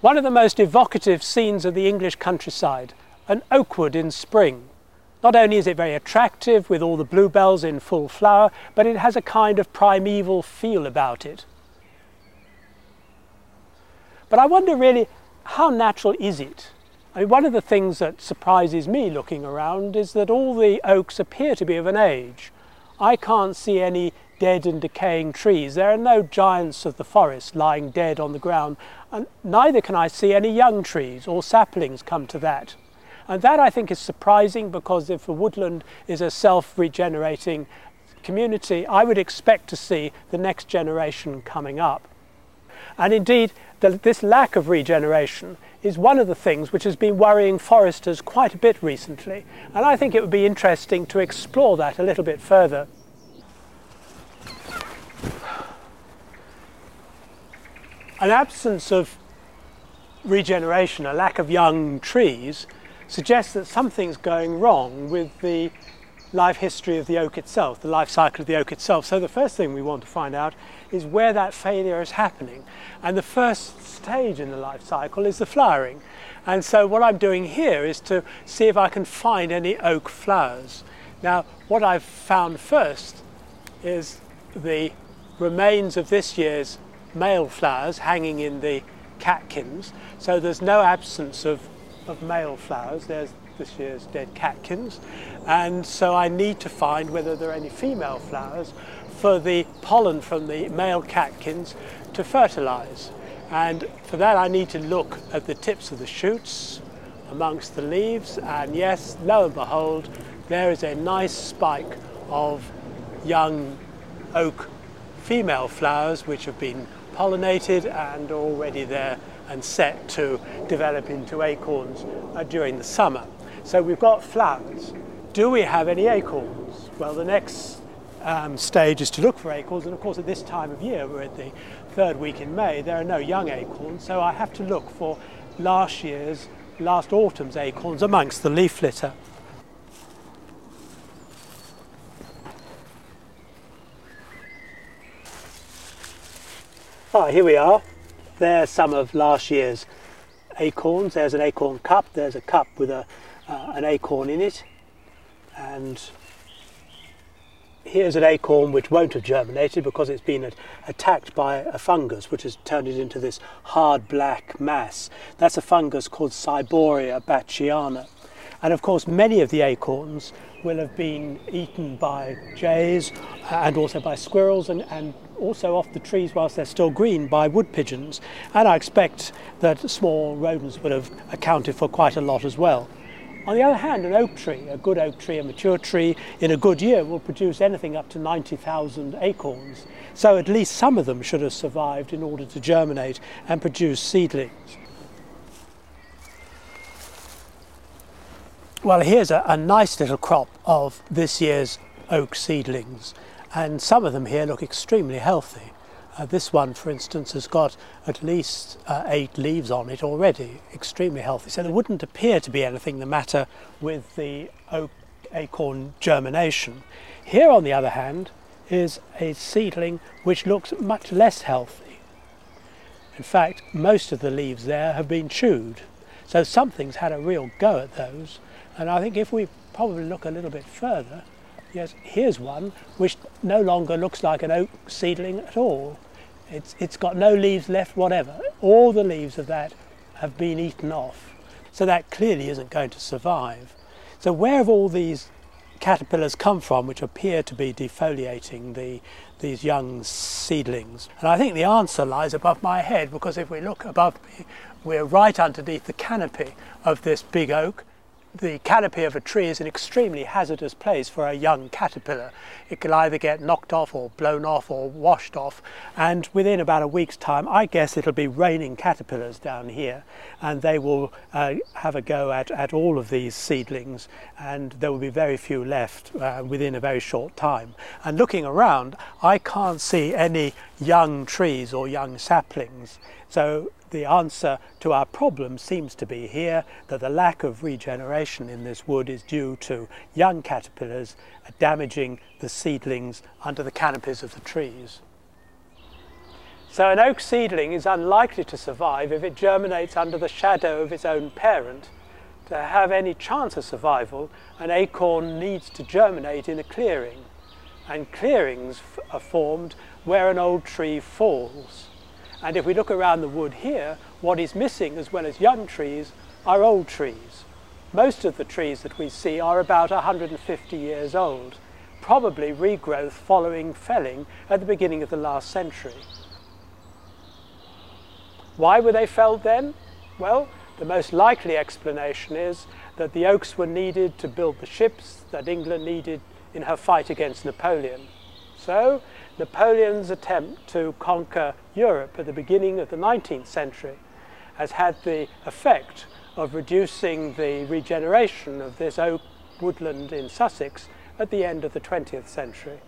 One of the most evocative scenes of the English countryside, an oak wood in spring. Not only is it very attractive with all the bluebells in full flower, but it has a kind of primeval feel about it. But I wonder really, how natural is it? I mean, one of the things that surprises me looking around is that all the oaks appear to be of an age. I can't see any dead and decaying trees. There are no giants of the forest lying dead on the ground, and neither can I see any young trees or saplings come to that. And that I think is surprising because if a woodland is a self-regenerating community, I would expect to see the next generation coming up. And indeed, the, this lack of regeneration is one of the things which has been worrying foresters quite a bit recently. And I think it would be interesting to explore that a little bit further. An absence of regeneration, a lack of young trees, suggests that something's going wrong with the life history of the oak itself, the life cycle of the oak itself. So the first thing we want to find out is where that failure is happening. And the first stage in the life cycle is the flowering. And so what I'm doing here is to see if I can find any oak flowers. Now, what I've found first is the remains of this year's male flowers hanging in the catkins. So there's no absence of, of male flowers. There's this year's dead catkins. And so I need to find whether there are any female flowers for the pollen from the male catkins to fertilize. And for that I need to look at the tips of the shoots amongst the leaves. And yes, lo and behold, there is a nice spike of young oak female flowers which have been pollinated and already there and set to develop into acorns uh, during the summer. So we've got flowers. Do we have any acorns? Well, the next um, stage is to look for acorns, and of course, at this time of year, we're at the third week in May, there are no young acorns, so I have to look for last year's, last autumn's acorns amongst the leaf litter. Ah, here we are. There's some of last year's acorns. There's an acorn cup. There's a cup with a, uh, an acorn in it. And here's an acorn which won't have germinated because it's been attacked by a fungus which has turned it into this hard black mass. That's a fungus called Ciboria batschiana. And of course, many of the acorns will have been eaten by jays and also by squirrels and, and also off the trees whilst they're still green by wood pigeons. And I expect that small rodents would have accounted for quite a lot as well. On the other hand, an oak tree, a good oak tree, a mature tree, in a good year will produce anything up to 90,000 acorns. So at least some of them should have survived in order to germinate and produce seedlings. Well, here's a, a nice little crop of this year's oak seedlings and some of them here look extremely healthy. Uh, this one, for instance, has got at least uh, eight leaves on it already, extremely healthy. So there wouldn't appear to be anything the matter with the oak acorn germination. Here, on the other hand, is a seedling which looks much less healthy. In fact, most of the leaves there have been chewed. So something's had a real go at those. And I think if we probably look a little bit further, Yes, here's one which no longer looks like an oak seedling at all. It's, it's got no leaves left whatever. All the leaves of that have been eaten off. So that clearly isn't going to survive. So where have all these caterpillars come from which appear to be defoliating the, these young seedlings? And I think the answer lies above my head because if we look above me, we're right underneath the canopy of this big oak the canopy of a tree is an extremely hazardous place for a young caterpillar. It can either get knocked off or blown off or washed off and within about a week's time I guess it'll be raining caterpillars down here and they will uh, have a go at, at all of these seedlings and there will be very few left uh, within a very short time. And looking around I can't see any young trees or young saplings so the answer to our problem seems to be here that the lack of regeneration in this wood is due to young caterpillars damaging the seedlings under the canopies of the trees. So an oak seedling is unlikely to survive if it germinates under the shadow of its own parent. To have any chance of survival, an acorn needs to germinate in a clearing. And clearings are formed where an old tree falls. And if we look around the wood here, what is missing as well as young trees are old trees. Most of the trees that we see are about 150 years old, probably regrowth following felling at the beginning of the last century. Why were they felled then? Well, the most likely explanation is that the oaks were needed to build the ships that England needed in her fight against Napoleon. So, Napoleon's attempt to conquer Europe at the beginning of the 19th century has had the effect of reducing the regeneration of this oak woodland in Sussex at the end of the 20th century.